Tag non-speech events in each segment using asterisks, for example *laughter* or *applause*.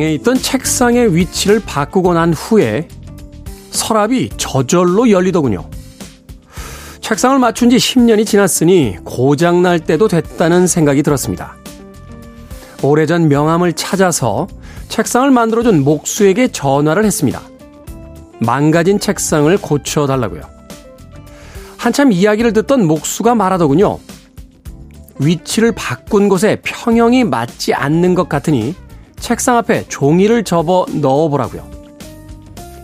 방에 있던 책상의 위치를 바꾸고 난 후에 서랍이 저절로 열리더군요. 책상을 맞춘 지 10년이 지났으니 고장날 때도 됐다는 생각이 들었습니다. 오래전 명함을 찾아서 책상을 만들어준 목수에게 전화를 했습니다. 망가진 책상을 고쳐달라고요. 한참 이야기를 듣던 목수가 말하더군요. 위치를 바꾼 곳에 평형이 맞지 않는 것 같으니 책상 앞에 종이를 접어 넣어보라고요.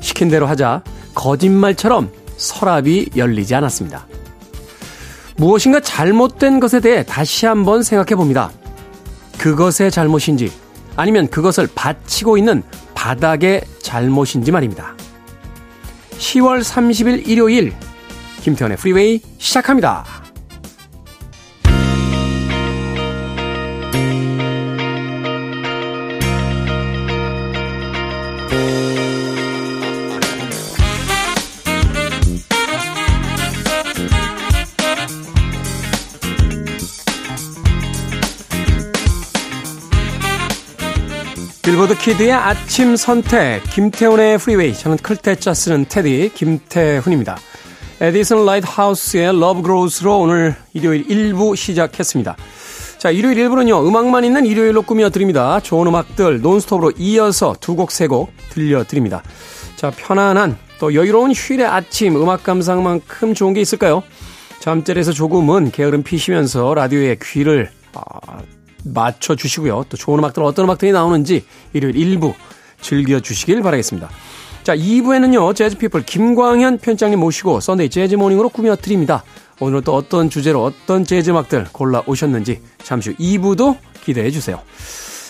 시킨 대로 하자 거짓말처럼 서랍이 열리지 않았습니다. 무엇인가 잘못된 것에 대해 다시 한번 생각해 봅니다. 그것의 잘못인지 아니면 그것을 받치고 있는 바닥의 잘못인지 말입니다. 10월 30일 일요일 김태훈의 프리웨이 시작합니다. 빌보드 키드의 아침 선택 김태훈의 프리웨이 저는 클 태 자 쓰는 테디 김태훈입니다. Edison Lighthouse의 Love Grows로 오늘 일요일 1부 시작했습니다. 자, 일요일 1부는요, 음악만 있는 일요일로 꾸며드립니다. 좋은 음악들 논스톱으로 이어서 두 곡, 세 곡 들려드립니다. 자, 편안한 또 여유로운 휴일의 아침 음악 감상만큼 좋은 게 있을까요? 잠자리에서 조금은 게으름 피시면서 라디오에 귀를 아, 맞춰주시고요. 또 좋은 음악들 어떤 음악들이 나오는지 일요일 일부 즐겨주시길 바라겠습니다. 자, 2부에는요, 재즈피플 김광현 편집장님 모시고 Sunday Jazz Morning으로 꾸며 드립니다. 오늘 또 어떤 주제로 어떤 재즈 음악들 골라 오셨는지 잠시 후 2부도 기대해 주세요.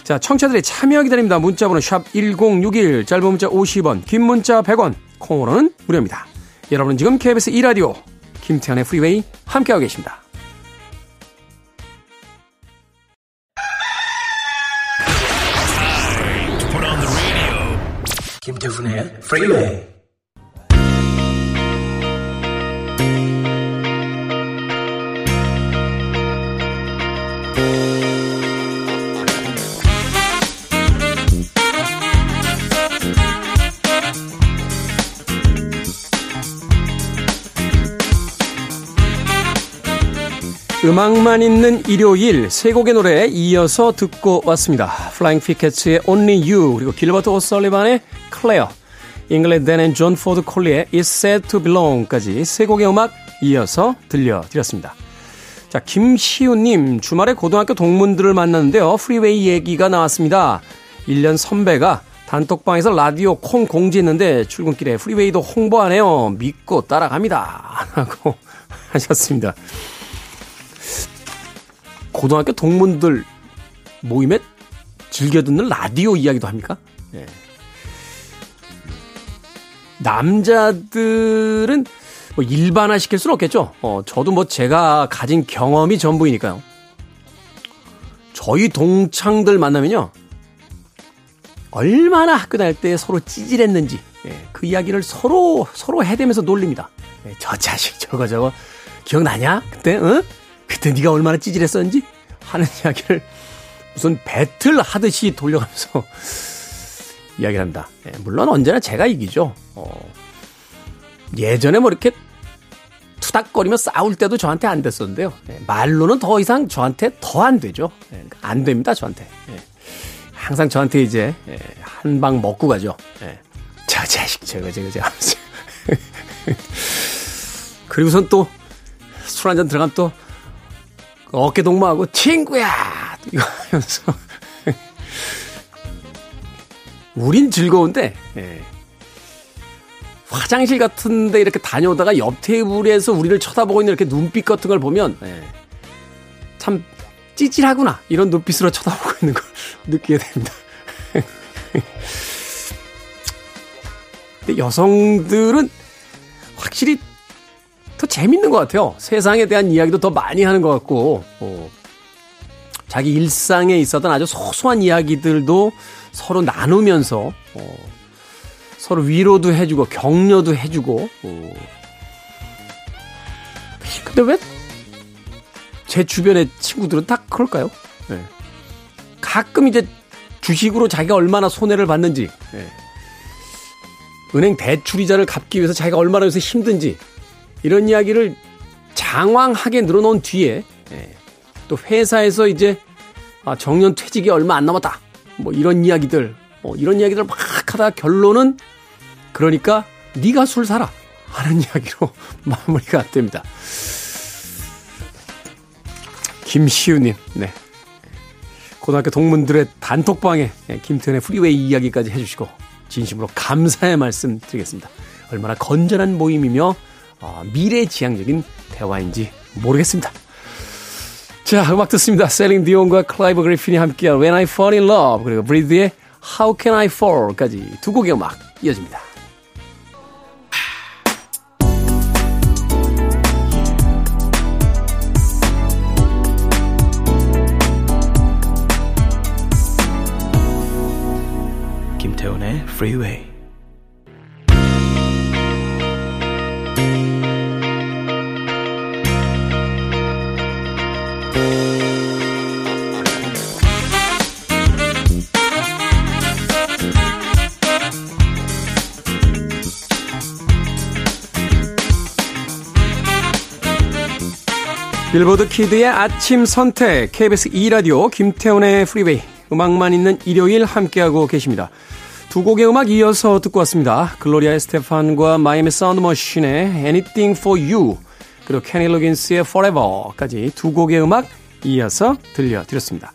자, 청취자들의 참여 기다립니다. 문자번호 샵 1061, 짧은 문자 50원, 긴 문자 100원, 콩으로는 무료입니다. 여러분은 지금 KBS 2라디오 김태훈의 프리웨이 함께하고 계십니다. 김태훈의 프리웨이 음악만 있는 일요일 세 곡의 노래에 이어서 듣고 왔습니다. Flying Pickets의 Only You 그리고 길버트 오설리반의 Claire 잉글랜드 댄앤 존 포드 콜리의 It's Sad to Belong까지 세 곡의 음악 이어서 들려드렸습니다. 자 김시우님 주말에 고등학교 동문들을 만났는데요. 프리웨이 얘기가 나왔습니다. 1년 선배가 단톡방에서 라디오 콩 공지했는데 출근길에 프리웨이도 홍보하네요. 믿고 따라갑니다. *laughs* 라고 하셨습니다. 고등학교 동문들 모임에 즐겨 듣는 라디오 이야기도 합니까? 네. 남자들은 뭐 일반화 시킬 수는 없겠죠. 어, 저도 뭐 제가 가진 경험이 전부이니까요. 저희 동창들 만나면요. 얼마나 학교 다닐 때 서로 찌질했는지 예, 그 이야기를 서로 서로 해대면서 놀립니다. 예, 저 자식 저거 저거 기억나냐? 그때 응? 그때 네가 얼마나 찌질했었는지 하는 *laughs* 이야기를 무슨 배틀 하듯이 돌려가면서 *laughs* 이야기를 합니다. 예, 물론 언제나 제가 이기죠. 어, 예전에 뭐 이렇게 투닥거리며 싸울 때도 저한테 안 됐었는데요. 예, 말로는 더 이상 저한테 더 안 되죠. 예, 안 됩니다, 저한테. 예, 항상 저한테 이제 예, 한방 먹고 가죠. 예, 저 자식 저거 저거 저거 그리고선 또 술 한잔 들어가면 또 어깨 동무하고 친구야 이거 하면서 우린 즐거운데 예. 화장실 같은데 이렇게 다녀오다가 옆 테이블에서 우리를 쳐다보고 있는 이렇게 눈빛 같은 걸 보면 예. 참 찌질하구나 이런 눈빛으로 쳐다보고 있는 걸 *laughs* 느끼게 됩니다. *laughs* 근데 여성들은 확실히 더 재밌는 것 같아요. 세상에 대한 이야기도 더 많이 하는 것 같고, 어, 자기 일상에 있었던 아주 소소한 이야기들도 서로 나누면서, 어, 서로 위로도 해주고, 격려도 해주고, 어. 근데 왜 제 주변의 친구들은 다 그럴까요? 네. 가끔 이제 주식으로 자기가 얼마나 손해를 봤는지, 예. 은행 대출 이자를 갚기 위해서 자기가 얼마나 요새 힘든지, 이런 이야기를 장황하게 늘어놓은 뒤에, 예. 또 회사에서 이제, 아, 정년 퇴직이 얼마 안 남았다. 뭐 이런 이야기들, 뭐 이런 이야기들 막 하다 결론은, 그러니까 네가 술 사라. 하는 *laughs* 이야기로 *laughs* 마무리가 됩니다. 김시우님, 네. 고등학교 동문들의 단톡방에 김태훈의 프리웨이 이야기까지 해주시고 진심으로 감사의 말씀 드리겠습니다. 얼마나 건전한 모임이며 어, 미래지향적인 대화인지 모르겠습니다. 자, 음악 듣습니다. 셀린 디온과 클라이브 그리핀이 함께한 When I Fall in Love 그리고 브리드의 How Can I Fall까지 두 곡의 음악 이어집니다. 김태훈의 Freeway. 빌보드 키드의 아침 선택 KBS 2라디오 김태훈의 프리웨이 음악만 있는 일요일 함께하고 계십니다. 두 곡의 음악 이어서 듣고 왔습니다. 글로리아 에스테판과 마이애미 사운드 머신의 Anything for You 그리고 케니 로긴스의 Forever까지 두 곡의 음악 이어서 들려드렸습니다.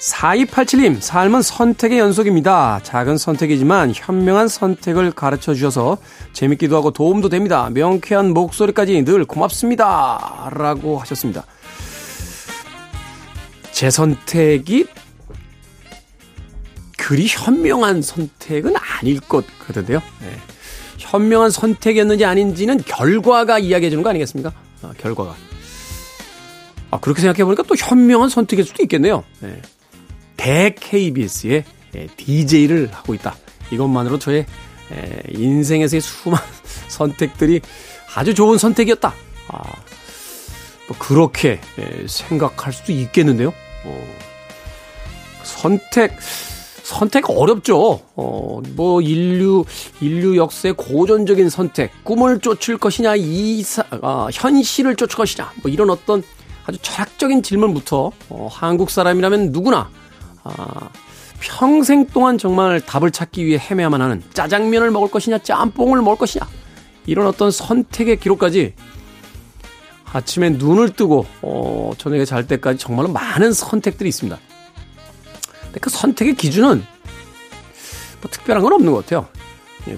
4287님, 삶은 선택의 연속입니다. 작은 선택이지만 현명한 선택을 가르쳐 주셔서 재밌기도 하고 도움도 됩니다. 명쾌한 목소리까지 늘 고맙습니다. 라고 하셨습니다. 제 선택이 그리 현명한 선택은 아닐 것 같은데요. 네. 현명한 선택이었는지 아닌지는 결과가 이야기해 주는 거 아니겠습니까? 아, 결과가. 아, 그렇게 생각해 보니까 또 현명한 선택일 수도 있겠네요. 네. 대 KBS의 DJ를 하고 있다. 이것만으로 저의 인생에서의 수많은 *laughs* 선택들이 아주 좋은 선택이었다. 아, 뭐 그렇게 생각할 수도 있겠는데요. 어, 선택, 선택 어렵죠. 어, 뭐 인류 인류 역사의 고전적인 선택, 꿈을 쫓을 것이냐, 이사, 아, 현실을 쫓을 것이냐, 뭐 이런 어떤 아주 철학적인 질문부터 어, 한국 사람이라면 누구나 아, 평생 동안 정말 답을 찾기 위해 헤매야만 하는 짜장면을 먹을 것이냐, 짬뽕을 먹을 것이냐, 이런 어떤 선택의 기록까지 아침에 눈을 뜨고, 어, 저녁에 잘 때까지 정말로 많은 선택들이 있습니다. 근데 그 선택의 기준은 뭐 특별한 건 없는 것 같아요.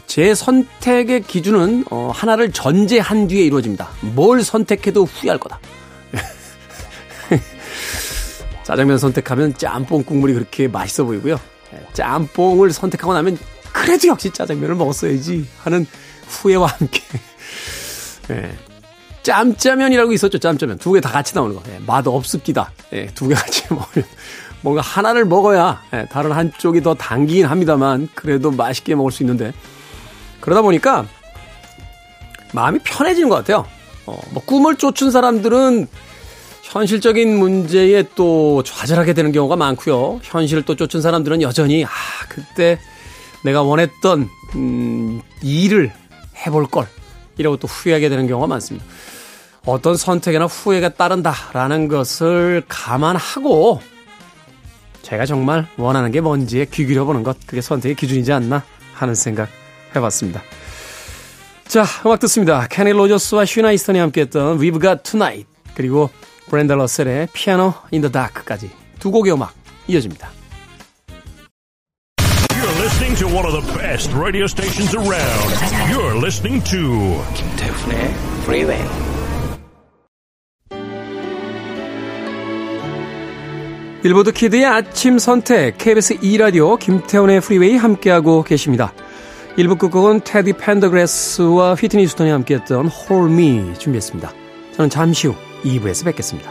제 선택의 기준은 어, 하나를 전제한 뒤에 이루어집니다. 뭘 선택해도 후회할 거다. 짜장면 선택하면 짬뽕 국물이 그렇게 맛있어 보이고요. 예, 짬뽕을 선택하고 나면 그래도 역시 짜장면을 먹었어야지 하는 후회와 함께 *laughs* 예, 짬짜면이라고 있었죠. 짬짜면 두 개 다 같이 나오는 거. 예, 맛 없습니다. 예, 두 개 같이 *laughs* 먹으면 뭔가 하나를 먹어야 예, 다른 한쪽이 더 당기긴 합니다만 그래도 맛있게 먹을 수 있는데 그러다 보니까 마음이 편해지는 것 같아요. 어, 뭐 꿈을 쫓은 사람들은 현실적인 문제에 또 좌절하게 되는 경우가 많고요. 현실을 또 쫓은 사람들은 여전히 아 그때 내가 원했던 음, 일을 해볼 걸 이라고 또 후회하게 되는 경우가 많습니다. 어떤 선택이나 후회가 따른다라는 것을 감안하고 제가 정말 원하는 게 뭔지에 귀 기울여보는 것 그게 선택의 기준이지 않나 하는 생각 해봤습니다. 자 음악 듣습니다. 케니 로저스와 시나 이스턴이 함께했던 We've Got Tonight 그리고 브렌다 러셀의 Piano in the Dark까지 두 곡의 음악 이어집니다. You're listening to one of the best radio stations around. You're listening to 김태훈의 Freeway. 빌보드 키드의 아침 선택 KBS 2 라디오 김태훈의 프리웨이 함께하고 계십니다. 1부 끝곡은 테디 펜더그레스와 휘트니 휴스턴이 함께했던 Hold Me 준비했습니다. 저는 잠시 후 2부에서 뵙겠습니다.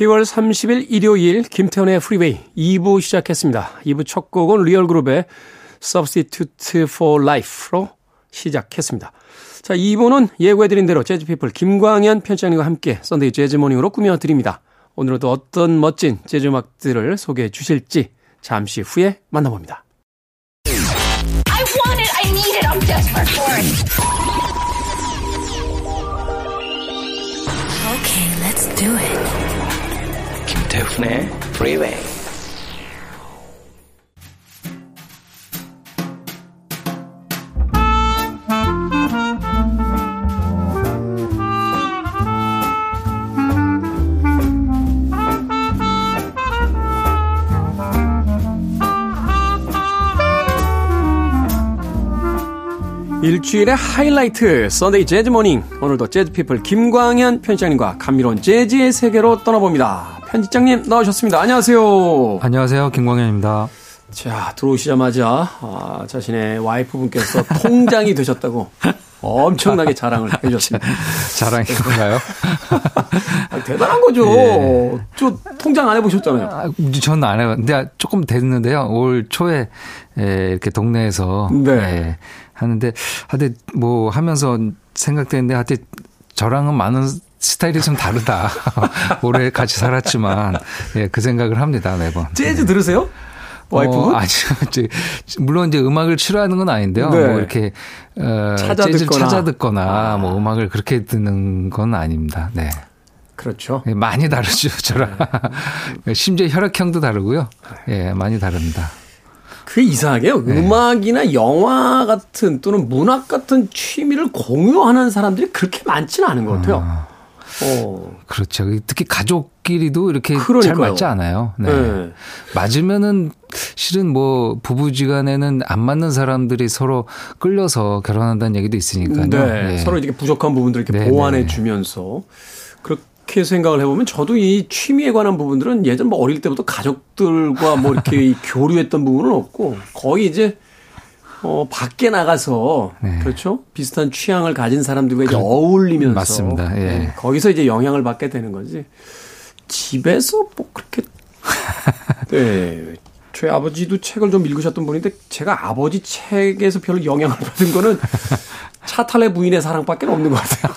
10월 30일 일요일 김태훈의 프리웨이 2부 시작했습니다. 2부 첫 곡은 리얼그룹의 Substitute for Life로 시작했습니다. 자, 2부는 예고해드린 대로 재즈피플 김광현 편집장님과 함께 Sunday Jazz Morning으로 꾸며드립니다. 오늘은 또 어떤 멋진 재즈 음악들을 소개해 주실지 잠시 후에 만나봅니다. I want it. I need it. I'm desperate for it. Okay, let's do it. 김태훈의 Freeway. 일주일의 하이라이트 Sunday Jazz Morning 오늘도 재즈피플 김광현 편집장님과 감미로운 재즈의 세계로 떠나봅니다. 편집장님 나오셨습니다. 안녕하세요. 안녕하세요. 김광현입니다. 자 들어오시자마자 아, 자신의 와이프분께서 *laughs* 통장이 되셨다고 엄청나게 자랑을 *laughs* 해주셨습니다. 자랑인가요? *laughs* 아, 대단한 거죠. 예. 저 통장 안 해보셨잖아요. 아, 저는 안 해봤는데 조금 됐는데요. 올 초에 에, 이렇게 동네에서 네. 예, 하는데 하여튼 뭐 하면서 생각되는데 하여튼 저랑은 많은 스타일이 좀 다르다. *laughs* 오래 같이 살았지만 예, 그 생각을 합니다 매번. 재즈 들으세요? 와이프분? 어. 이제 *laughs* 물론 이제 음악을 싫어하는 건 아닌데요. 네. 뭐 이렇게 어, 찾아 재즈를 듣거나. 찾아 듣거나 아. 뭐 음악을 그렇게 듣는 건 아닙니다. 네. 그렇죠. 예, 많이 다르죠, 저랑. *laughs* 심지어 혈액형도 다르고요. 예, 많이 다릅니다. 그게 이상하게요. 네. 음악이나 영화 같은 또는 문학 같은 취미를 공유하는 사람들이 그렇게 많지는 않은 것 같아요. 어. 그렇죠. 특히 가족끼리도 이렇게 잘 그러니까요. 맞지 않아요. 네. 네. 맞으면은 실은 뭐 부부지간에는 안 맞는 사람들이 서로 끌려서 결혼한다는 얘기도 있으니까요. 네. 네. 서로 이렇게 부족한 부분들을 이렇게 네, 보완해 네. 주면서 그렇게 생각을 해보면 저도 이 취미에 관한 부분들은 예전 뭐 어릴 때부터 가족들과 뭐 이렇게 *laughs* 이 교류했던 부분은 없고 거의 이제 어, 밖에 나가서 네. 그렇죠 비슷한 취향을 가진 사람들과 이제 어울리면서 맞습니다. 예. 네, 거기서 이제 영향을 받게 되는 거지 집에서 뭐 그렇게 *laughs* 네. 저희 아버지도 책을 좀 읽으셨던 분인데 제가 아버지 책에서 별로 영향을 받은 거는 *laughs* 차탈레 부인의 사랑밖에 없는 것 같아요.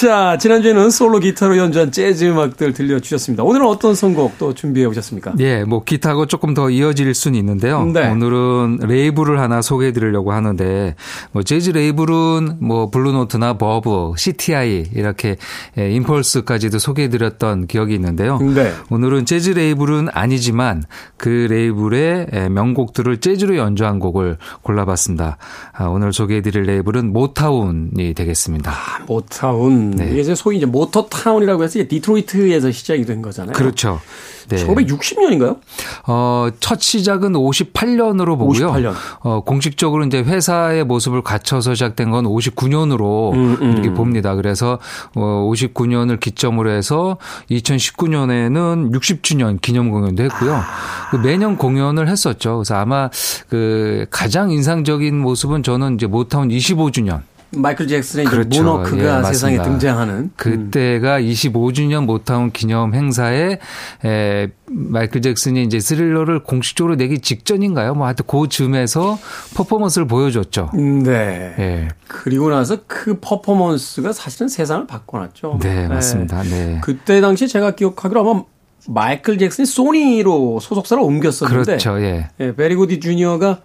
자, 지난주에는 솔로 기타로 연주한 재즈 음악들 들려주셨습니다. 오늘은 어떤 선곡 또 준비해 오셨습니까? 예, 뭐 기타하고 조금 더 이어질 수는 있는데요. 네. 오늘은 레이블을 하나 소개해 드리려고 하는데 뭐 재즈 레이블은 뭐 블루노트나 버브, CTI 이렇게 예, 임펄스까지도 소개해 드렸던 기억이 있는데요. 네. 오늘은 재즈 레이블은 아니지만 그 레이블의 예, 명곡들을 재즈로 연주한 곡을 골라봤습니다. 아, 오늘 소개해 드릴 레이블은 모타운이 되겠습니다. 모타운. 네. 이게 소위 이제 모터타운이라고 해서 디트로이트에서 시작이 된 거잖아요. 그렇죠. 네. 1960년인가요? 어, 첫 시작은 58년으로 보고요. 58년. 어, 공식적으로 이제 회사의 모습을 갖춰서 시작된 건 59년으로 음, 음. 이렇게 봅니다. 그래서 어, 59년을 기점으로 해서 2019년에는 60주년 기념 공연도 했고요. 아. 그 매년 공연을 했었죠. 그래서 아마 그 가장 인상적인 모습은 저는 이제 모타운 25주년 마이클 잭슨의 그렇죠. 문워크가 예, 세상에. 등장하는. 음. 그때가 25주년 모타운 기념 행사에 에, 마이클 잭슨이 이제 스릴러를 공식적으로 내기 직전인가요? 뭐 하여튼 그 즈음에서 퍼포먼스를 보여줬죠. 음, 네. 예. 그리고 나서 그 퍼포먼스가 사실은 세상을 바꿔놨죠. 네, 맞습니다. 네. 그때 당시 제가 기억하기로 아마 마이클 잭슨이 소니로 소속사를 옮겼었는데 그렇죠. 예. 예, 베리 고디 주니어가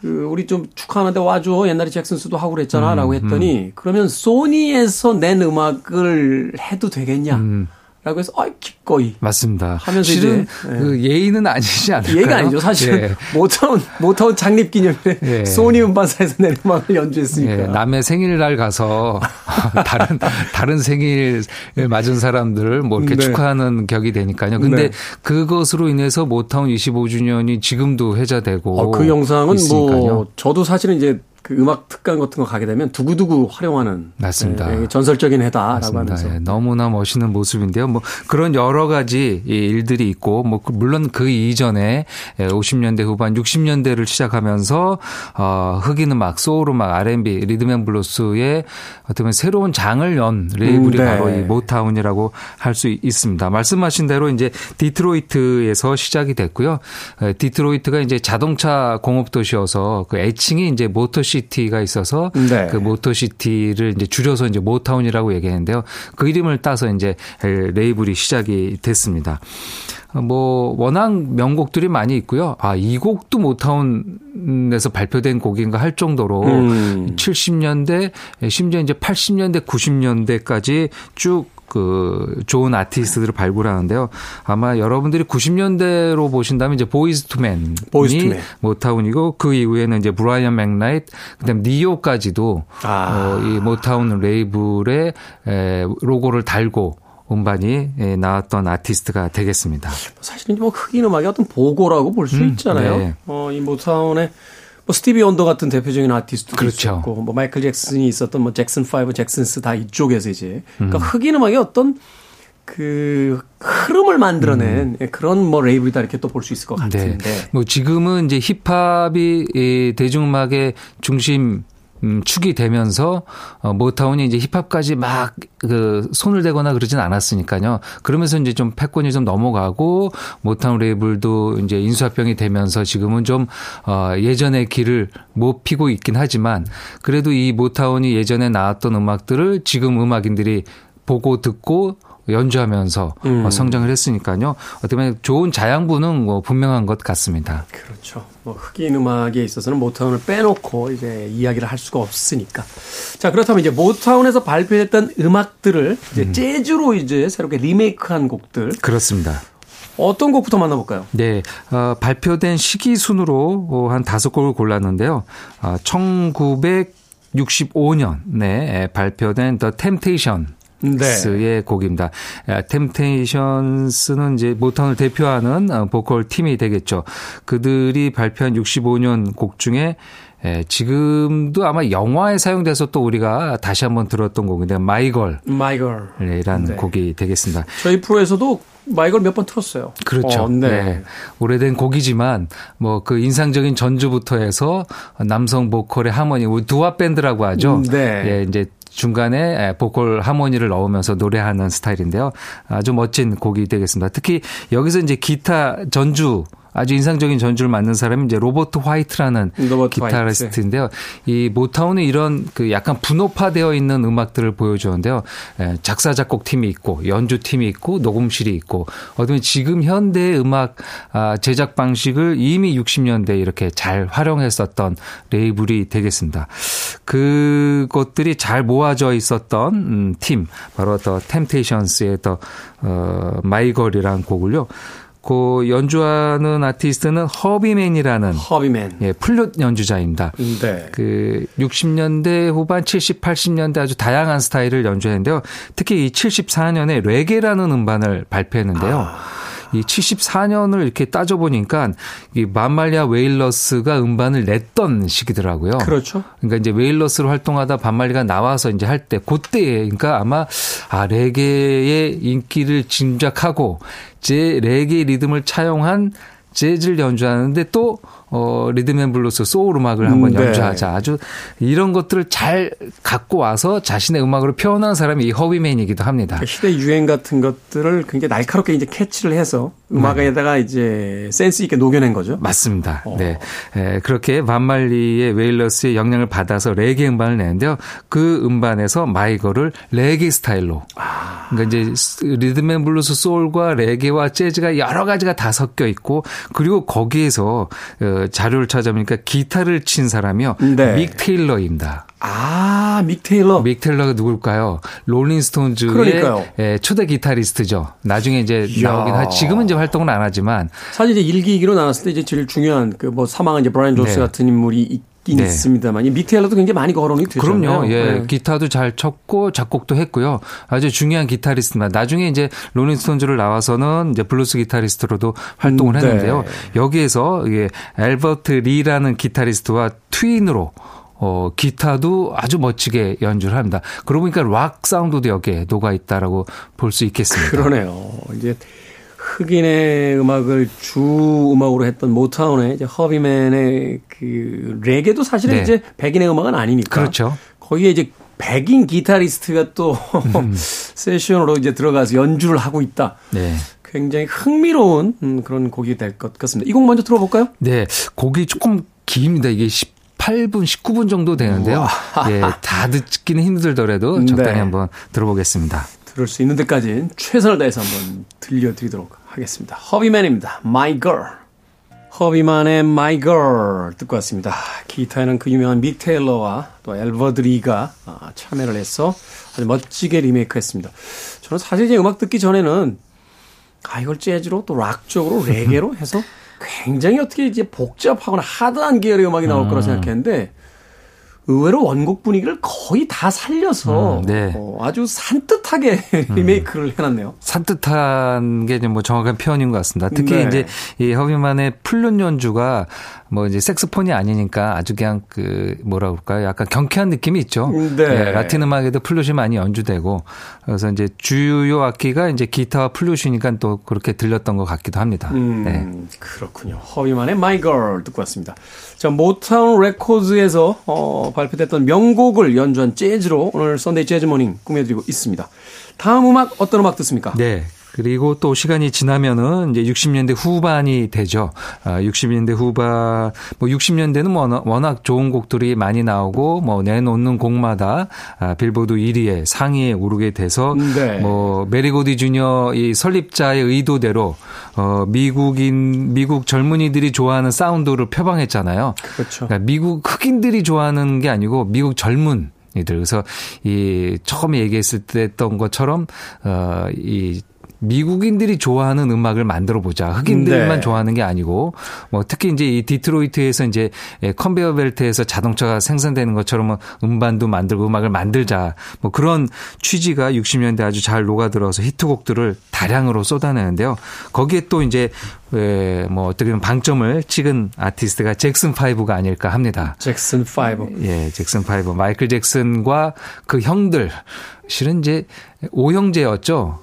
그 우리 좀 축하하는데 와줘 옛날에 잭슨스도 하고 음, 그랬잖아라고 했더니 그러면 소니에서 낸 음악을 해도 되겠냐? 음. 라고 해서 아 기꺼이 맞습니다. 하면서 실은 이제, 예. 그 예의는 아니지 않을까요? 예의가 아니죠. 사실은 예. 모타운 모타운 창립 기념일에 예. 소니 음반사에서 낸 음악을 연주했으니까. 예, 남의 생일날 가서 *laughs* 다른 다른 생일 맞은 사람들을 뭐 이렇게 네. 축하하는 격이 되니까요. 근데 네. 그것으로 인해서 모타운 25주년이 지금도 회자되고 어, 그 영상은 있으니까요. 뭐 저도 사실은 이제 그 음악 특강 같은 거 가게 되면 두고두고 활용하는 맞습니다. 네, 전설적인 무대다라고 맞습니다. 하면서 예, 너무나 멋있는 모습인데요. 뭐 그런 여러 가지 이 일들이 있고 뭐 그- 물론 그 이전에 50년대 후반 60년대를 시작하면서 어 흑인 음악, 소울 음악, R&B, 리듬 앤 블루스의 어떻게 보면 새로운 장을 연 레이블이 음, 네. 바로 이 모타운이라고 할 수 있습니다. 말씀하신 대로 이제 디트로이트에서 시작이 됐고요. 에, 디트로이트가 이제 자동차 공업 도시여서 그 애칭이 이제 Motor City가 있어서 네. 그 Motor City를 이제 줄여서 이제 모타운이라고 얘기했는데요. 그 이름을 따서 이제 레이블이 시작이 됐습니다. 어, 뭐 워낙 명곡들이 많이 있고요. 아, 이 곡도 모타운에서 발표된 곡인가 할 정도로 음. 70년대 심지어 이제 80년대 90년대까지 쭉 그 좋은 아티스트들을 발굴하는데요. 아마 여러분들이 90년대로 보신다면 이제 보이즈 투맨이 보이즈 투맨. 모타운이고 그 이후에는 이제 브라이언 맥나이트 그다음 니요까지도 아. 어, 이 모타운 레이블의 에, 로고를 달고 음반이 에, 나왔던 아티스트가 되겠습니다. 사실은 뭐 흑인 음악의 어떤 보고라고 볼 수 있잖아요. 네. 어, 이 모타운의 뭐 스티비 원더 같은 대표적인 아티스트도 그렇죠. 있었고 뭐 마이클 잭슨이 있었던 뭐 잭슨 5, 잭슨스 다 이쪽에서 이제 음. 그러니까 흑인 음악의 어떤 그 흐름을 만들어낸 그런 뭐 레이블이다 이렇게 또 볼 수 있을 것 같은데. 네. 뭐 지금은 이제 힙합이 이 대중음악의 중심 음, 축이 되면서 어, 모타운이 이제 힙합까지 막 그 손을 대거나 그러진 않았으니까요. 그러면서 이제 좀 패권이 좀 넘어가고 모타운 레이블도 이제 인수합병이 되면서 지금은 좀 어, 예전의 기를 못 피고 있긴 하지만 그래도 이 모타운이 예전에 나왔던 음악들을 지금 음악인들이 보고 듣고 연주하면서 음. 어, 성장을 했으니까요. 어떻게 보면 좋은 자양분은 뭐 분명한 것 같습니다. 그렇죠. 뭐 흑인 음악에 있어서는 모타운을 빼놓고 이제 이야기를 할 수가 없으니까. 자 그렇다면 이제 모타운에서 발표했던 음악들을 이제 재즈로 이제 새롭게 리메이크한 곡들 그렇습니다. 어떤 곡부터 만나볼까요? 네, 어, 발표된 시기 순으로 어, 한 다섯 곡을 골랐는데요. 어, 1965년에 발표된 The Temptation. 스의 곡입니다. 템테이션스는 이제 모타운을 대표하는 어, 보컬 팀이 되겠죠. 그들이 발표한 65년 곡 중에 에, 지금도 아마 영화에 사용돼서 또 우리가 다시 한번 들었던 곡인데 마이걸이라는 My Girl. 네. 곡이 되겠습니다. 저희 프로에서도 마이걸 몇 번 틀었어요. 그렇죠. 어, 네. 네. 오래된 곡이지만 뭐 그 인상적인 전주부터 해서 남성 보컬의 하모니, 우리 두아 밴드라고 하죠. 음, 네. 예, 이제 중간에 보컬 하모니를 넣으면서 노래하는 스타일인데요. 아주 멋진 곡이 되겠습니다. 특히 여기서 이제 기타 전주 아주 인상적인 전주를 맡는 사람이 이제 로버트 화이트라는 로버트 기타리스트인데요. 이 모타운이 이런 그 약간 분업화되어 있는 음악들을 보여주는데요. 예, 작사 작곡 팀이 있고 연주 팀이 있고 녹음실이 있고 어쩌면 지금 현대 음악 아, 제작 방식을 이미 60년대 이렇게 잘 활용했었던 레이블이 되겠습니다. 그것들이 잘 모아져 있었던 음, 팀 바로 더 템테이션스의 더 어, My Girl이라는 곡을요. 그 연주하는 아티스트는 허비맨이라는 허비맨. 예, 플룻 연주자입니다. 네. 그 60년대 후반 70, 80년대 아주 다양한 스타일을 연주했는데요. 특히 이 74년에 레게라는 음반을 발표했는데요. 이 74년을 이렇게 따져보니까 이 밥 말리 앤 웨일러스가 음반을 냈던 시기더라고요. 그렇죠. 그러니까 이제 웨일러스로 활동하다 밥 말리가 나와서 이제 할 때 그때에 그러니까 아마 아 레게의 인기를 짐작하고 제 레게 리듬을 차용한 재즈를 연주하는데 또 어, 리듬앤 블루스 소울 음악을 한번 음, 네. 연주하자. 아주 이런 것들을 잘 갖고 와서 자신의 음악으로 표현한 사람이 이 허비맨이기도 합니다. 그 시대 유행 같은 것들을 굉장히 날카롭게 이제 캐치를 해서 음악에다가 이제 센스 있게 녹여낸 거죠. 맞습니다. 어. 네. 에, 그렇게 밥 말리의 웨일러스의 영향을 받아서 레게 음반을 내는데요. 그 음반에서 My Girl을 레게 스타일로. 그러니까 이제 리듬앤 블루스 소울과 레게와 재즈가 여러 가지가 다 섞여 있고 그리고 거기에서 어, 자료를 찾아보니까 기타를 친 사람이요. 네. 믹 테일러입니다. 아, 믹 테일러. 믹 테일러가 누굴까요? 롤링스톤즈의 그러니까요. 에, 초대 기타리스트죠. 나중에 이제 이야. 나오긴 하 지금은 이제 활동을 안 하지만 사실 이제 일기이기로 나눴을 때 이제 제일 중요한 그 뭐 사망한 이제 브라이언 존스 네. 같은 인물이 있긴 네. 있습니다만 이 믹 테일러도 굉장히 많이 거론이 되잖아요. 그럼요. 예. 네. 기타도 잘 쳤고 작곡도 했고요. 아주 중요한 기타리스트입니다. 나중에 이제 롤링스톤즈를 나와서는 이제 블루스 기타리스트로도 활동을 음, 했는데요. 네. 여기에서 이게 앨버트 리라는 기타리스트와 트윈으로 어, 기타도 아주 멋지게 연주를 합니다. 그러고 보니까 락 사운드도 여기에 녹아 있다라고 볼 수 있겠습니다. 그러네요. 이제 흑인의 음악을 주 음악으로 했던 모타운의 이제 허비맨의 그 레게도 사실은 네. 이제 백인의 음악은 아니니까. 그렇죠. 거기에 이제 백인 기타리스트가 또 음. *laughs* 세션으로 이제 들어가서 연주를 하고 있다. 네. 굉장히 흥미로운 음, 그런 곡이 될 것 같습니다. 이 곡 먼저 들어볼까요? 네. 곡이 조금 깁니다. 이게 18분, 19분 정도 되는데요. 예, 다 듣기는 힘들더라도 적당히 네. 한번 들어보겠습니다. 들을 수 있는 데까지 최선을 다해서 한번 들려드리도록 하겠습니다. 허비맨입니다. My Girl. 허비만의 My Girl 듣고 왔습니다. 기타에는 그 유명한 믹 테일러와 또 엘버드리가 아, 참여를 해서 아주 멋지게 리메이크했습니다. 저는 사실 이제 음악 듣기 전에는 아 이걸 재즈로 또 락 쪽으로 *laughs* 레게로 해서 굉장히 어떻게 이제 복잡하거나 하드한 계열의 음악이 나올 거라 생각했는데 의외로 원곡 분위기를 거의 다 살려서 음, 네. 어, 아주 산뜻하게 리메이크를 해놨네요. 산뜻한 게 뭐 정확한 표현인 것 같습니다. 특히 네. 이제 이 허비맨의 플룻 연주가 뭐 이제 색스폰이 아니니까 아주 그냥 그 뭐라 그럴까요? 약간 경쾌한 느낌이 있죠. 네. 예, 라틴 음악에도 플룻이 많이 연주되고 그래서 이제 주요 악기가 이제 기타와 플룻이니까 또 그렇게 들렸던 것 같기도 합니다. 음, 네. 그렇군요. My Girl 듣고 왔습니다. 자, 모타운 레코드에서 어, 발표됐던 명곡을 연주한 재즈로 오늘 썬데이 재즈 모닝 꾸며드리고 있습니다. 다음 음악 어떤 음악 듣습니까? 네. 그리고 또 시간이 지나면은 이제 60년대 후반이 되죠. 아, 60년대 후반, 뭐 60년대는 워낙, 워낙 좋은 곡들이 많이 나오고 뭐 내놓는 곡마다 아, 빌보드 1위에 상위에 오르게 돼서 네. 뭐 메리고디 주니어 이 설립자의 의도대로 어 미국인 미국 젊은이들이 좋아하는 사운드를 표방했잖아요. 그렇죠. 그러니까 미국 흑인들이 좋아하는 게 아니고 미국 젊은 이들 그래서 이 처음에 얘기했을 때 했던 것처럼 어이 미국인들이 좋아하는 음악을 만들어 보자. 흑인들만 네. 좋아하는 게 아니고 뭐 특히 이제 이 디트로이트에서 이제 예, 컨베이어 벨트에서 자동차가 생산되는 것처럼 뭐 음반도 만들고 음악을 만들자. 뭐 그런 취지가 60년대 아주 잘 녹아들어서 히트곡들을 다량으로 쏟아내는데요. 거기에 또 이제 예, 뭐 어떻게 보면 방점을 찍은 아티스트가 잭슨 5가 아닐까 합니다. 잭슨 5. 예, 잭슨 5. 마이클 잭슨과 그 형들 실은 이제 오형제였죠.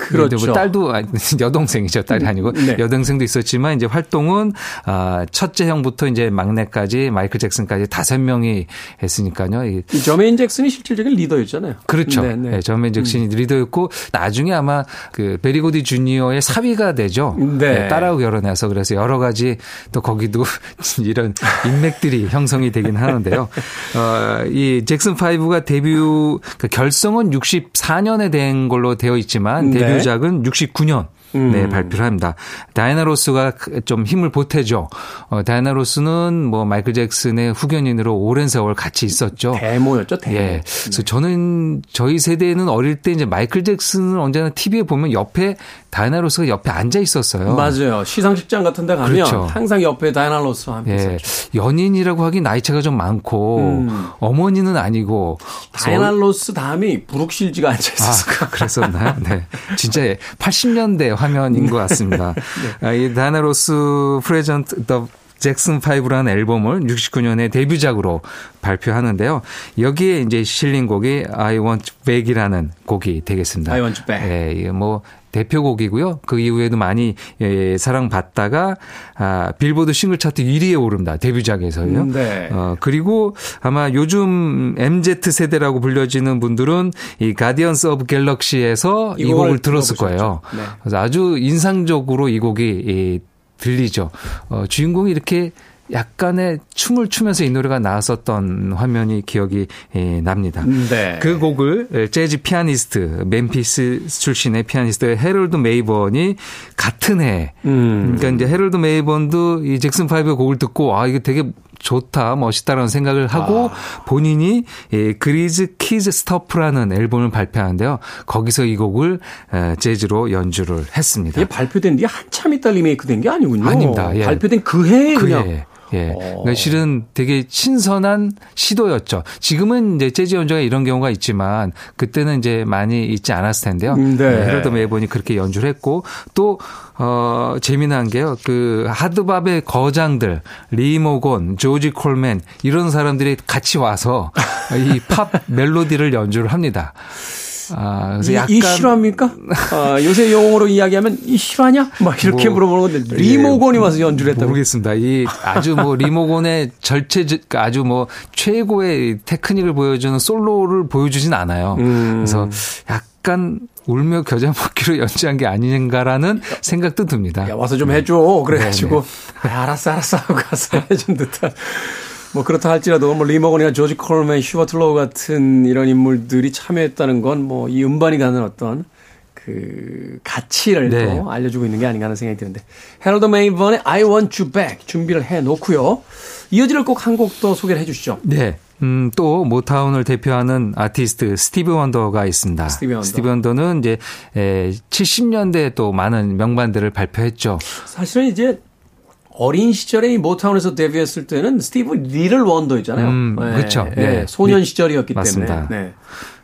그렇죠. 뭐 딸도 *laughs* 여동생이죠. 딸이 아니고 네. 여동생도 있었지만 이제 활동은 아 첫째 형부터 이제 막내까지 마이클 잭슨까지 다섯 명이 했으니까요. 이이 저메인 잭슨이 실질적인 리더였잖아요. 그렇죠. 네, 네. 네, 전면 잭슨이 리더였고 나중에 아마 그 베리고디 주니어의 사위가 되죠. 네. 딸하고 결혼해서 그래서 여러 가지 또 거기도 *laughs* 이런 인맥들이 형성이 되긴 하는데요. *laughs* 어, 이 잭슨 5가 데뷔 그 결성은 64년에 된 걸로 되어 있지만 네. 데뷔작은 69년 음. 네, 발표를 합니다. 다이나 로스가 좀 힘을 보태죠. 어, 다이나 로스는 뭐 마이클 잭슨의 후견인으로 오랜 세월 같이 있었죠. 대모였죠, 대모. 예. 그래서 저는 저희 세대는 어릴 때 이제 마이클 잭슨을 언제나 TV에 보면 옆에 다이나 로스가 옆에 앉아 있었어요. 맞아요. 시상식장 같은 데 가면 그렇죠. 항상 옆에 다이나 로스와 함께 예. 있었죠. 연인이라고 하긴 나이 차가 좀 많고 음. 어머니는 아니고 다이나 로스 다음에 브룩 쉴즈가 앉아 아, 있었어요. 그랬었나요? 네. 진짜 80년대 화면인 것 같습니다. *laughs* 네. 아, 이 Diana Ross Present The Jackson 5라는 앨범을 69년에 데뷔작으로 발표하는데요. 여기에 이제 실린 곡이 I Want You Back이라는 곡이 되겠습니다. I Want You Back. 예, 뭐 대표곡이고요. 그 이후에도 많이 예, 사랑받다가 아, 빌보드 싱글 차트 1위에 오릅니다. 데뷔작에서요. 네. 어, 그리고 아마 요즘 MZ 세대라고 불려지는 분들은 이 Guardians of Galaxy에서 이 곡을 들었을 들어보셨죠. 거예요. 네. 그래서 아주 인상적으로 이 곡이 이, 들리죠. 어, 주인공이 이렇게 약간의 춤을 추면서 이 노래가 나왔었던 화면이 기억이 예, 납니다. 네. 그 곡을 재즈 피아니스트, 멤피스 출신의 피아니스트 헤럴드 메이번이 같은 해, 음. 그러니까 이제 헤럴드 메이번도 이 잭슨 파이브의 곡을 듣고 아 이게 되게 좋다, 멋있다라는 생각을 하고 아. 본인이 예, Greasy Kid Stuff라는 앨범을 발표하는데요. 거기서 이 곡을 에, 재즈로 연주를 했습니다. 이게 발표된 뒤에 한참 있다 리메이크 된 게 아니군요. 아닙니다. 예. 발표된 그 해에 그 그냥. 해에. 예. 그러니까 실은 되게 신선한 시도였죠. 지금은 이제 재즈 연주가 이런 경우가 있지만 그때는 이제 많이 있지 않았을 텐데요. 음, 네. 네. 헤럴드 메이본이 그렇게 연주를 했고 또 어, 재미난 게요. 그 하드밥의 거장들, 리모곤, 조지 콜맨 이런 사람들이 같이 와서 이 팝 멜로디를 연주를 합니다. 아, 그래서 이, 약간 이 실화입니까? *laughs* 아, 요새 용어로 이야기하면 이 실화냐? 막 이렇게 뭐, 물어보는 건데 리모건이 와서 연주를 했다고. 모르겠습니다. 이 아주 뭐 리모곤의 절체 아주 뭐 최고의 테크닉을 보여주는 솔로를 보여주진 않아요. 음. 그래서 약간 울며 겨자 먹기로 *laughs* 연주한 게 아닌가라는 생각도 듭니다. 야, 와서 좀 해줘. 그래가지고, 아, 알았어, 알았어 하고 가서 해준 듯한. 뭐 그렇다 할지라도 뭐 리 모건이나 조지 콜맨, 휴버트 로우 같은 이런 인물들이 참여했다는 건 뭐 이 음반이 갖는 어떤 그 가치를 네. 또 알려주고 있는 게 아닌가 하는 생각이 드는데 헤럴드 메이번의 I Want You Back 준비를 해 놓고요. 이어질 곡 한 곡 더 소개를 해 주시죠. 네. 음, 또 모타운을 대표하는 아티스트 스티브 원더가 있습니다. 스티브 원더. 는 이제 에, 70년대에 또 많은 명반들을 발표했죠. 사실은 이제 어린 시절에 이 모타운에서 데뷔했을 때는 스티비 리틀 원더였잖아요. 음, 그렇죠. 네. 소년 시절이었기 맞습니다. 때문에. 네.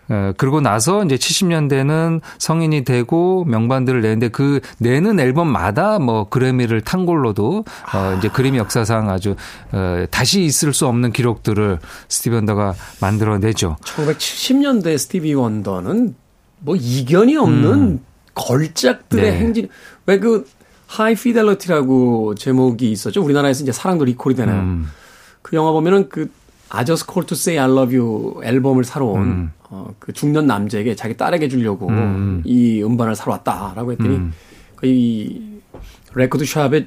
어, 그러고 나서 이제 70년대는 성인이 되고 명반들을 내는데 그 내는 앨범마다 뭐 그래미를 탄 걸로도 어, 이제 그래미 역사상 아주 어, 다시 있을 수 없는 기록들을 스티브 원더가 만들어내죠. 1970년대 스티비 원더는 뭐 이견이 없는 걸작들의 음. 네. 행진. 왜 그 High Fidelity라고 제목이 있었죠. 우리나라에서 이제 사랑도 리콜이 되나요? 음. 그 영화 보면은 그 I just called to say I love you 앨범을 사러 온 음. 어, 그 중년 남자에게 자기 딸에게 주려고 이 음반을 사러 왔다라고 했더니 음. 그이 레코드 샵에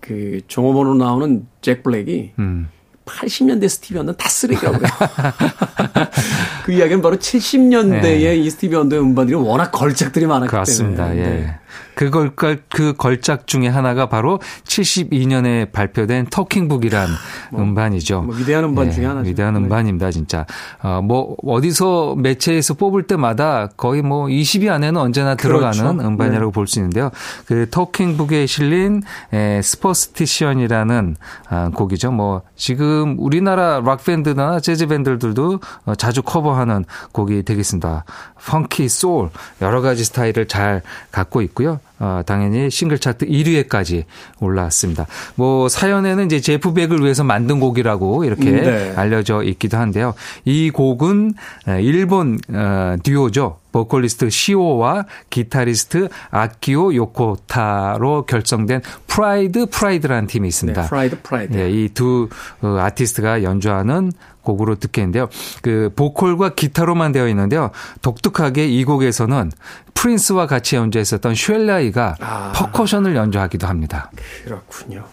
그 종업원으로 나오는 잭 블랙이 음. 80년대 스티비 원더는 다 쓰레기라고 그래요. *laughs* 그 이야기는 바로 70년대의 네. 이 스티비 원더의 음반들이 워낙 걸작들이 많았기 그렇습니다. 때문에. 예. 네. 그 걸걸 그 걸작 중에 하나가 바로 72년에 발표된 Talking Book이란 음반이죠. 뭐 위대한 음반 중에 하나죠. 위대한 네. 음반입니다, 진짜. 어, 뭐 어디서 매체에서 뽑을 때마다 거의 뭐 20위 안에는 언제나 그렇죠. 들어가는 음반이라고 네. 볼수 있는데요. 그 Talking Book에 실린 에, Superstition이라는 아, 곡이죠. 뭐 지금 우리나라 락 밴드나 재즈 밴드들도 어, 자주 커버하는 곡이 되겠습니다. 펑키, 소울 여러 가지 스타일을 잘 갖고 있고 요. 어, 당연히 싱글 차트 1위에까지 올라왔습니다. 뭐 사연에는 이제 제프 벡을 위해서 만든 곡이라고 이렇게 음, 네. 알려져 있기도 한데요. 이 곡은 에, 일본 어, 듀오죠. 보컬리스트 시오와 기타리스트 아키오 요코타로 결성된 프라이드 프라이드라는 팀이 있습니다. 네, 프라이드 프라이드. 예, 이두 아티스트가 연주하는 곡으로 듣겠는데요. 그 보컬과 기타로만 되어 있는데요. 독특하게 이 곡에서는 프린스와 같이 연주했었던 쉘라이가 아. 퍼커션을 연주하기도 합니다. 그렇군요.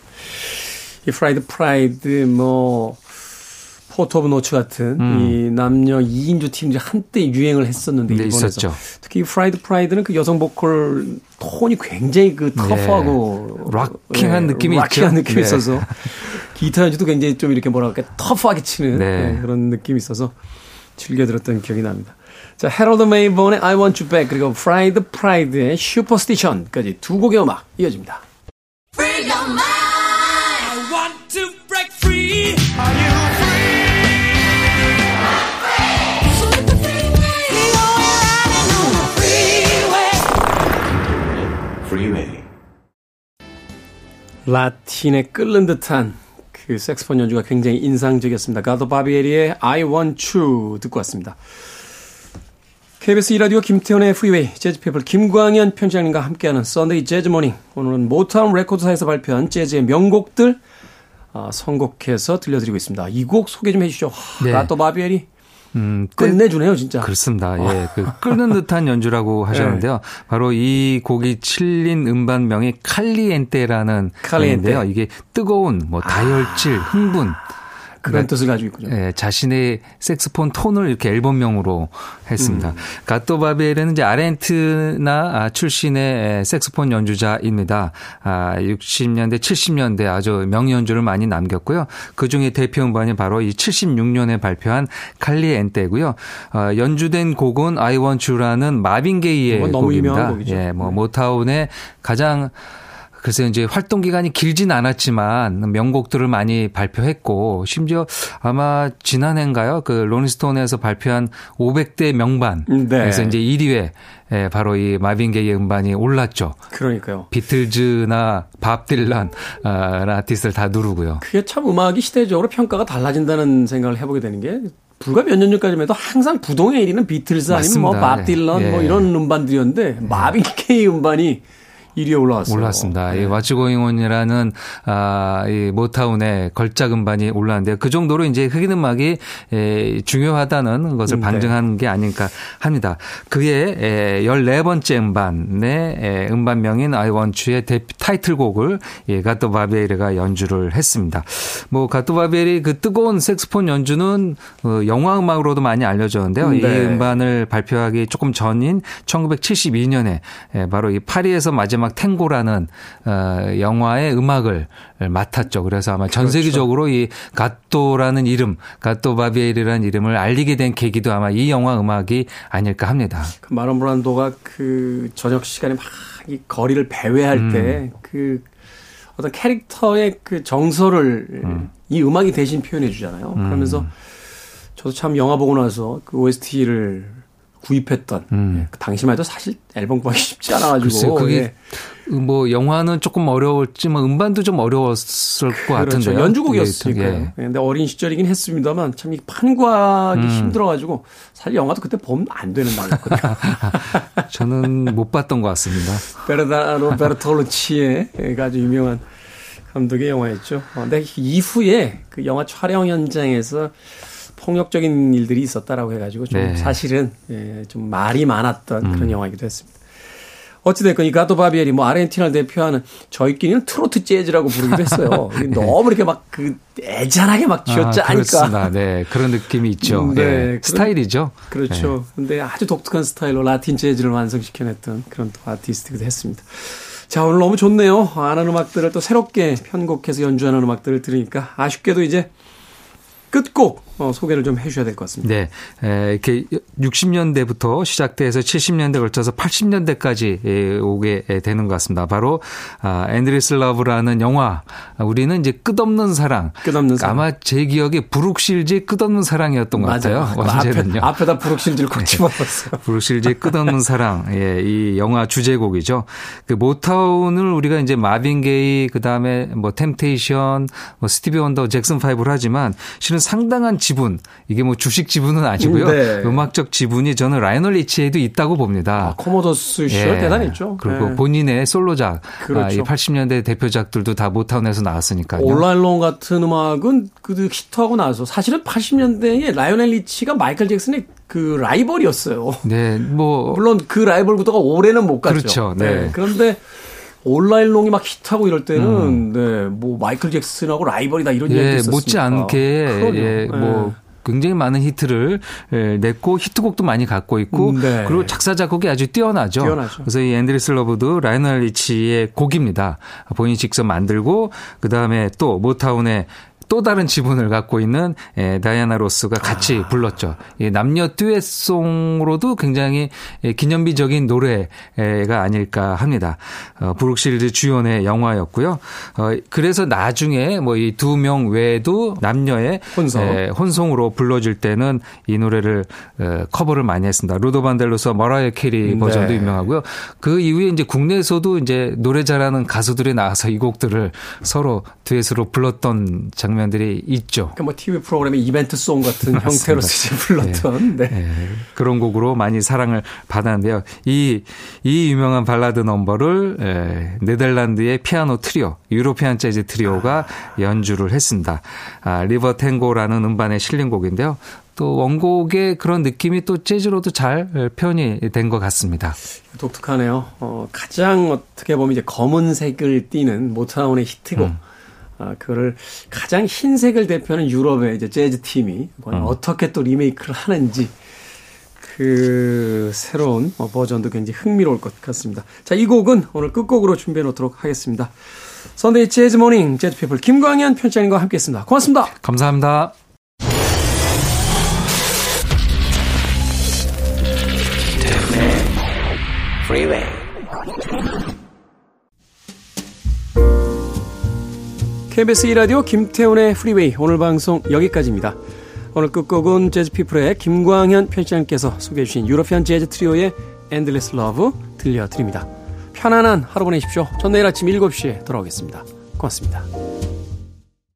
이 프라이드 프라이드 뭐 포트 오브 노츠 같은 이 남녀 2인조 팀들이 한때 유행을 했었는데 음. 네, 일본에서 있었죠. 특히 이 프라이드 프라이드는 그 여성 보컬 톤이 굉장히 그 터프하고 rocking한 네, 느낌이 rocking한 있죠. 느낌이 네. 있어서 기타 연주도 굉장히 좀 이렇게 뭐랄까 터프하게 치는 네. 네, 그런 느낌이 있어서 즐겨 들었던 기억이 납니다. 자, 헤럴드 메이본의 I Want You Back 그리고 프라이드 프라이드의 Superstition까지 두 곡의 음악 이어집니다. 라틴의 끓는 듯한 그 색스폰 연주가 굉장히 인상적이었습니다. 가토 바비에리의 I Want You 듣고 왔습니다. KBS 2라디오 김태훈의 프리웨이 재즈피플 김광현 편집장님과 함께하는 Sunday Jazz Morning 오늘은 모타운 레코드사에서 발표한 재즈의 명곡들 아, 선곡해서 들려드리고 있습니다. 이 곡 소개 좀 해주시죠. 네. 가토 바비에리 음, 끝내주네요 진짜. 그렇습니다. 예. 그 끓는 듯한 연주라고 *laughs* 하셨는데요. 바로 이 곡이 실린 음반명이 칼리엔테라는 칼리엔테. 인데요. 이게 뜨거운 뭐 다혈질, 흥분 그런 뜻을 가지고 있군요. 예, 자신의 색스폰 톤을 이렇게 앨범명으로 했습니다. 가토 바벨은 이제 아르헨티나 아, 출신의 색스폰 연주자입니다. 아, 60년대, 70년대 아주 명연주를 많이 남겼고요. 그 중에 대표 음반이 바로 이 76년에 발표한 칼리엔테고요. 어, 연주된 곡은 I Want You라는 마빈 게이의 이건 너무 유명한 곡입니다. 예, 뭐 모타운의 가장 그래서 이제 활동 기간이 길진 않았지만 명곡들을 많이 발표했고 심지어 아마 지난해인가요? 그 로닝스톤에서 발표한 500대 명반. 네. 그래서 이제 1위에 예, 바로 이 마빈 게이의 음반이 올랐죠. 그러니까요. 비틀즈나 밥 딜런 아, 아티스트를 다 누르고요. 그게 참 음악이 시대적으로 평가가 달라진다는 생각을 해보게 되는 게 불과 몇 년 전까지만 해도 항상 부동의 1위는 비틀즈 아니면 뭐 맞습니다. 밥 딜런 예. 뭐 이런 음반들이었는데 마빈 게이 음반이 1위에 올라왔어요. 올랐습니다. 네. 이 왓츠 고잉 온이라는 아, 이 모타운의 걸작 음반이 올랐는데요. 그 정도로 이제 흑인 음악이 에, 중요하다는 것을 네. 방증하는 게 아닐까 합니다. 그의 에, 14번째 음반의 에, 음반명인 I Want You의 데뷔 타이틀곡을 예, 가토 바비에르가 연주를 했습니다. 뭐 가토 바비에르의 그 뜨거운 색스폰 연주는 어, 영화 음악으로도 많이 알려졌는데요. 이 네. 음반을 발표하기 조금 전인 1972년에 바로 이 파리에서 마지막 탱고라는 어, 영화의 음악을 맡았죠. 그래서 아마 전 그렇죠. 세계적으로 이 가또라는 이름, 가또 바비에르라는 이름을 알리게 된 계기도 아마 이 영화 음악이 아닐까 합니다. 그 마론 브란도가 그 저녁 시간에 막 이 거리를 배회할 음. 때그 어떤 캐릭터의 그 정서를 이 음악이 대신 표현해 주잖아요. 음. 그러면서 저도 참 영화 보고 나서 그 OST를 구입했던 음. 그 당시만 해도 사실 앨범 구하기 쉽지 않아가지고 글쎄요, 그게 예. 뭐 영화는 조금 어려웠지만 음반도 좀 어려웠을 것 그렇죠. 같은데요. 연주곡이었으니까요. 예. 근데 어린 시절이긴 했습니다만 참 이 판구하기 음. 힘들어가지고 사실 영화도 그때 보면 안 되는 나이였거든요. *laughs* 저는 못 봤던 것 같습니다. 베르다노 베르톨루치의 아주 유명한 감독의 영화였죠. 어, 근데 이후에 그 영화 촬영 현장에서 폭력적인 일들이 있었다라고 해가지고 좀 네. 사실은 예, 좀 말이 많았던 음. 그런 영화이기도 했습니다. 어찌됐건 이 가도 바비엘이 뭐 아르헨티나를 대표하는 저희끼리는 트로트 재즈라고 부르기도 했어요. *laughs* 이게 너무 이렇게 막 그 애잔하게 막 쥐어짜니까. 아, 그렇습니다. 네. 그런 느낌이 있죠. 음, 네. 네. 그런- 스타일이죠. 그렇죠. 근데 아주 독특한 스타일로 라틴 재즈를 완성시켜냈던 그런 또 아티스트기도 했습니다. 자, 오늘 너무 좋네요. 아는 음악들을 또 새롭게 편곡해서 연주하는 음악들을 들으니까 아쉽게도 이제 끝곡 어, 소개를 좀 해주셔야 될 것 같습니다. 네. 에, 이렇게 60년대부터 시작돼서 70년대 걸쳐서 80년대까지 예, 오게 되는 것 같습니다. 바로 아, Endless Love라는 영화. 우리는 이제 끝없는 사랑. 끝없는 사랑. 아마 제 기억에 브룩 쉴즈의 끝없는 사랑이었던 것 같아요. 그 앞에, 언제는요. 앞에 다 브룩 쉴즈를 꼭 집어넣었어요. *laughs* 브룩 쉴즈의 끝없는 사랑, 예, 이 영화 주제곡이죠. 그 모타운을 우리가 이제 마빈 게이, 그 다음에 뭐 템테이션, 뭐 스티비 원더, 잭슨 파이브를 하지만 실은 상당한 지분, 이게 뭐 주식 지분은 아니고요. 네. 음악적 지분이 저는 라이널 리치에도 있다고 봅니다. 아, 코모도스 시절 예. 대단했죠. 그리고 네. 본인의 솔로작, 그렇죠. 아, 이 80년대 대표작들도 다 모타운에서 나왔으니까요. All Night Long 같은 음악은 그 히트하고 나서 사실은 80년대에 라이오넬 리치가 마이클 잭슨의 그 라이벌이었어요. 네, 뭐 물론 그 라이벌 구도가 오래는 못 갔죠. 그렇죠. 네. 그런데 All Night Long이 막 히트하고 이럴 때는 음. 네, 뭐 마이클 잭슨하고 라이벌이다 이런 예, 있었으니까. 못지않게 그럼요. 예, 뭐 굉장히 많은 히트를 예, 냈고 히트곡도 많이 갖고 있고 음, 네. 그리고 작사 작곡이 아주 뛰어나죠. 뛰어나죠. 그래서 이 Endless Love도 라이널 리치의 곡입니다. 본인이 직접 만들고 그 다음에 또 모타운의 또 다른 지분을 갖고 있는 에, 다이아나 로스가 같이 아. 불렀죠. 이 남녀 듀엣송으로도 굉장히 예, 기념비적인 노래가 아닐까 합니다. 어, 브룩 쉴즈 주연의 영화였고요. 어, 그래서 나중에 뭐 이 두 명 외에도 남녀의 혼성. 에, 혼성으로 불러줄 때는 이 노래를 어, 커버를 많이 했습니다. 루더 밴드로스와 머라이어 캐리 네. 버전도 유명하고요. 그 이후에 이제 국내에서도 이제 노래 잘하는 가수들이 나와서 이 곡들을 서로 듀엣으로 불렀던 장면 들이 있죠. 그러니까 뭐 TV 프로그램의 이벤트 song 같은 형태로 이제 불렀던 네. 예, 그런 곡으로 많이 사랑을 받았는데요. 이, 이 유명한 발라드 넘버를 에, 네덜란드의 피아노 트리오, 유로피안 재즈 트리오가 연주를 했습니다. 아, 리베르탱고라는 음반에 실린 곡인데요. 또 원곡의 그런 느낌이 또 재즈로도 잘 표현이 된 것 같습니다. 독특하네요. 어, 가장 어떻게 보면 이제 검은색을 띠는 모타운의 히트곡. 음. 아, 그거를 가장 흰색을 대표하는 유럽의 이제 재즈 팀이 음. 어떻게 또 리메이크를 하는지 그 새로운 어, 버전도 굉장히 흥미로울 것 같습니다. 자, 이 곡은 오늘 끝곡으로 준비해 놓도록 하겠습니다. Sunday 재즈 morning 재즈 피플 김광현 편집장님과 함께 했습니다. 고맙습니다. 감사합니다. Freeway. KBS 2라디오 김태훈의 프리웨이 오늘 방송 여기까지입니다. 오늘 끝곡은 재즈피플의 김광현 편집장님께서 소개해 주신 유러피안 재즈 트리오의 Endless Love 들려드립니다. 편안한 하루 보내십시오. 전 내일 아침 7시에 돌아오겠습니다. 고맙습니다.